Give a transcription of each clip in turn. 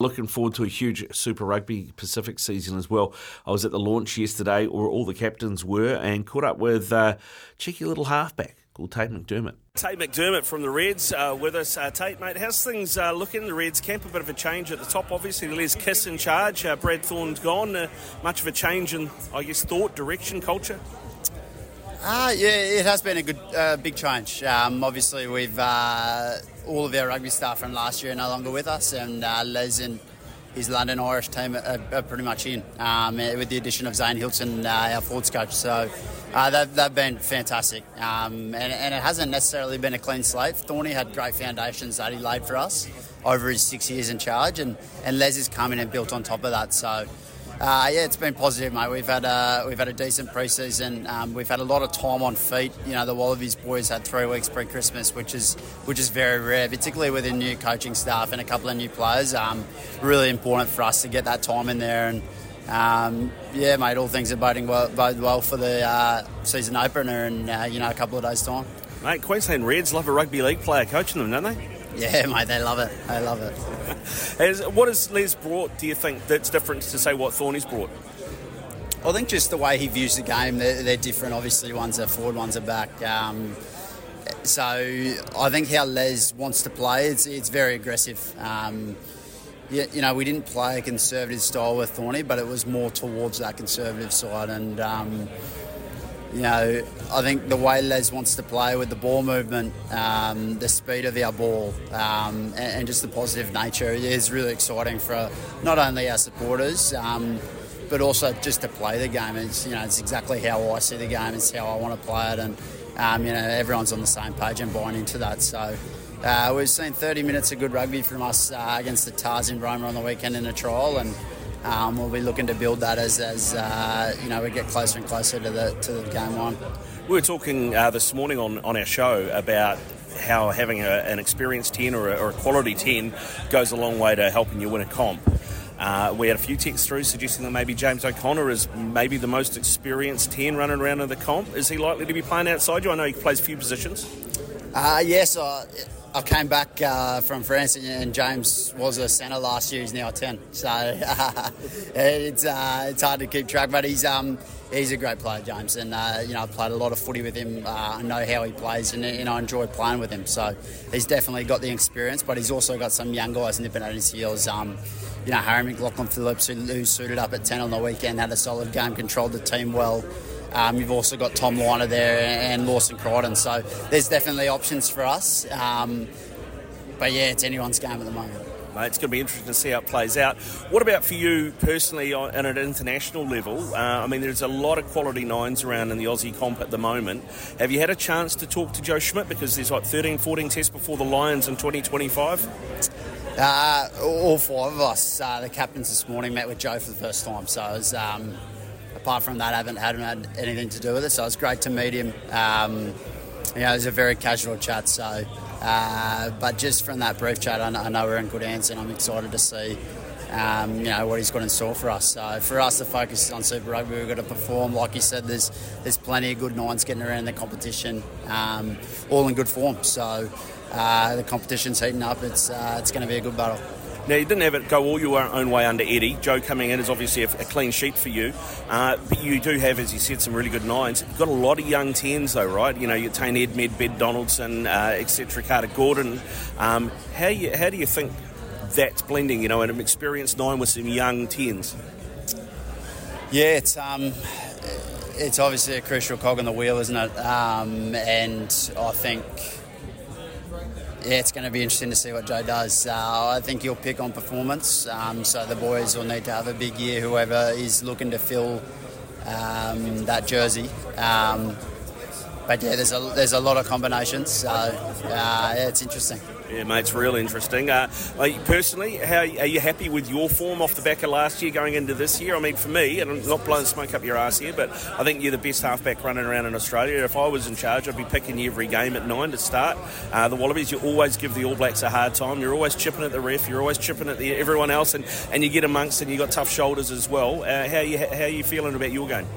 Looking forward to a huge Super Rugby Pacific season as well. I was at the launch yesterday, where all the captains were, and caught up with uh, cheeky little halfback called Tate McDermott. Tate McDermott from the Reds uh, with us. Uh, Tate, mate, how's things uh, looking in the Reds camp? A bit of a change at the top, obviously. Les Kiss in charge. Uh, Brad Thorn's gone. Uh, much of a change in, I guess, thought, direction, culture? Uh, yeah, it has been a good, uh, big change. Um, obviously, we've uh, all of our rugby staff from last year are no longer with us, and uh, Les and his London Irish team are, are pretty much in, um, with the addition of Zane Hilton, uh, our forwards coach. So uh, they've, they've been fantastic, um, and, and, it hasn't necessarily been a clean slate. Thorny had great foundations that he laid for us over his six years in charge, and, and Les has come in and built on top of that. So. Uh, yeah, it's been positive, mate. We've had a we've had a decent preseason. Um, we've had a lot of time on feet. You know, the Wallabies boys had three weeks pre-Christmas, which is which is very rare, particularly with a new coaching staff and a couple of new players. Um, really important for us to get that time in there. And um, yeah, mate, all things are boding well, bode well for the uh, season opener in uh, you know a couple of days' time. Mate, Queensland Reds love a rugby league player coaching them, don't they? Yeah, mate, they love it. They love it. What has Les brought, do you think, that's different to say what Thorny's brought? I think just the way he views the game, they're, they're different. Obviously, one's a forward, one's a back. Um, so I think how Les wants to play, it's, it's very aggressive. Um, you, you know, we didn't play a conservative style with Thorny, but it was more towards that conservative side. And um, you know, I think the way Les wants to play with the ball movement, um, the speed of our ball, um, and, and, just the positive nature is really exciting for not only our supporters, um, but also just to play the game. It's you know, it's exactly how I see the game. It's how I want to play it, and um, you know, everyone's on the same page and buying into that. So. Uh, we've seen 30 minutes of good rugby from us uh, against the Tahs in Roma on the weekend in a trial, and um, we'll be looking to build that as, as uh, you know we get closer and closer to the to the game one. We were talking uh, this morning on, on our show about how having a, an experienced 10 or a, or a, quality 10 goes a long way to helping you win a comp. Uh, we had a few texts through suggesting that maybe James O'Connor is maybe the most experienced 10 running around in the comp. Is he likely to be playing outside you? I know he plays a few positions. Uh, yes, I came back uh, from France and James was a centre last year. He's now ten, so uh, it's uh, it's hard to keep track. But he's um, he's a great player, James, and uh, you know I've played a lot of footy with him. Uh, I know how he plays, and, and I enjoy playing with him. So he's definitely got the experience, but he's also got some young guys nipping at his heels. Um, you know Harry McLaughlin Phillips, who, who suited up at ten on the weekend, had a solid game, controlled the team well. Um, you've also got Tom Lynagh there and Lawson Creighton. So there's definitely options for us. Um, but yeah, it's anyone's game at the moment. Mate, it's going to be interesting to see how it plays out. What about for you personally on, at an international level? Uh, I mean, there's a lot of quality nines around in the Aussie comp at the moment. Have you had a chance to talk to Joe Schmidt because there's like 13, 14 tests before the Lions in 2025? Uh, all five of us, uh, the captains this morning, met with Joe for the first time. So it was, um, apart from that, I haven't had, had anything to do with it. So it was great to meet him. Um, you know, it was a very casual chat. So, uh, but just from that brief chat, I know, I know, we're in good hands, and I'm excited to see. Um, you know what he's got in store for us. So for us, the focus is on Super Rugby. We've got to perform. Like you said, there's there's plenty of good nines getting around the competition, um, all in good form. So uh, the competition's heating up. It's uh, it's going to be a good battle. Now, you didn't have it go all your own way under Eddie. Joe coming in is obviously a, a clean sheet for you. Uh, but you do have, as you said, some really good nines. You've got a lot of young tens, though, right? You know, you Tane Edmed, Ben Donaldson, uh, etc., Carter Gordon. Um, how, you, how do you think that's blending, you know, an experienced nine with some young tens. Yeah, it's um, it's obviously a crucial cog in the wheel, isn't it? Um, and I think yeah, it's going to be interesting to see what Joe does. Uh, I think he'll pick on performance, um, so the boys will need to have a big year. Whoever is looking to fill um, that jersey. Um, but yeah, there's a there's a lot of combinations, so uh, yeah, it's interesting. Yeah, mate, it's real interesting. Uh, personally, how are you happy with your form off the back of last year going into this year? I mean, for me, and I'm not blowing smoke up your ass here, but I think you're the best halfback running around in Australia. If I was in charge, I'd be picking you every game at nine to start. Uh, the Wallabies, you always give the All Blacks a hard time. You're always chipping at the ref. You're always chipping at the, everyone else, and, and you get amongst, and you got tough shoulders as well. Uh, how you how you feeling about your game?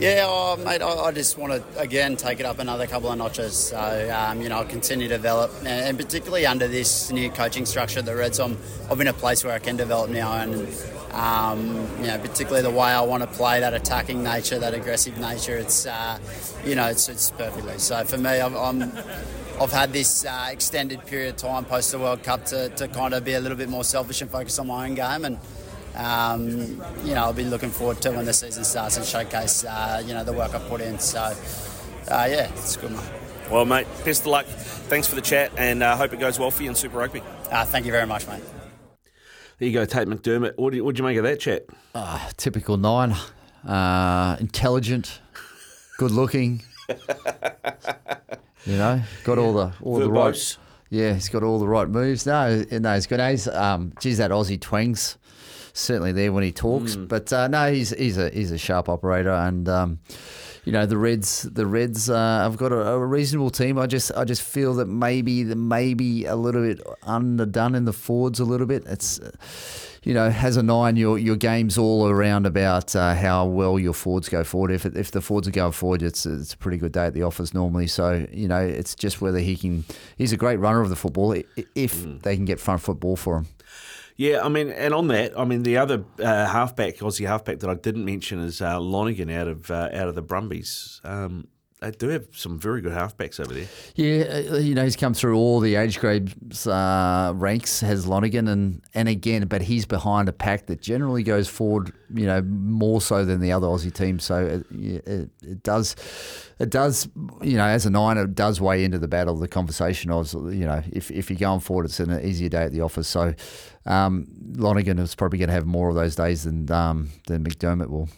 Yeah, oh, mate, I, I, just want to again take it up another couple of notches. So um, you know, I'll continue to develop, and, and, particularly under this new coaching structure the Reds, I'm I'm in a place where I can develop now, and um, you know, particularly the way I want to play, that attacking nature, that aggressive nature. It's uh, you know, it's it's perfectly. So for me, I'm, I'm I've had this uh, extended period of time post the World Cup to, to kind of be a little bit more selfish and focus on my own game and um, you know, I'll be looking forward to when the season starts and showcase, uh, you know, the work I've put in. So, uh, yeah, it's good, mate. Well, mate, best of luck. Thanks for the chat, and uh, hope it goes well for you in Super Rugby. Uh, thank you very much, mate. There you go, Tate McDermott. What do you, you make of that chat? Uh, typical nine. Uh, intelligent, good looking. you know, got all the all the right. Yeah, he's got all the right moves. No, no, he's good. He's um, geez, that Aussie twangs certainly there when he talks. Mm. But uh, no, he's he's a he's a sharp operator, and um, you know the Reds the Reds uh, have got a, a, reasonable team. I just I just feel that maybe the maybe a little bit underdone in the forwards a little bit. It's. Uh, you know, as a nine, your your game's all around about uh, how well your forwards go forward. If if the forwards are going forward, it's it's a pretty good day at the office normally. So you know, it's just whether he can. He's a great runner of the football if mm. they can get front football for him. Yeah, I mean, and on that, I mean, the other uh, halfback, Aussie halfback that I didn't mention is uh, Lonergan out of uh, out of the Brumbies. Um, they do have some very good halfbacks over there. Yeah, uh, you know, he's come through all the age grades uh, ranks, has Lonergan, and, and again, but he's behind a pack that generally goes forward, you know, more so than the other Aussie teams. So it, it, it does, it does, you know, as a nine, it does weigh into the battle, the conversation of, you know, if, if you're going forward, it's an easier day at the office. So um, Lonergan is probably going to have more of those days than um, than McDermott will.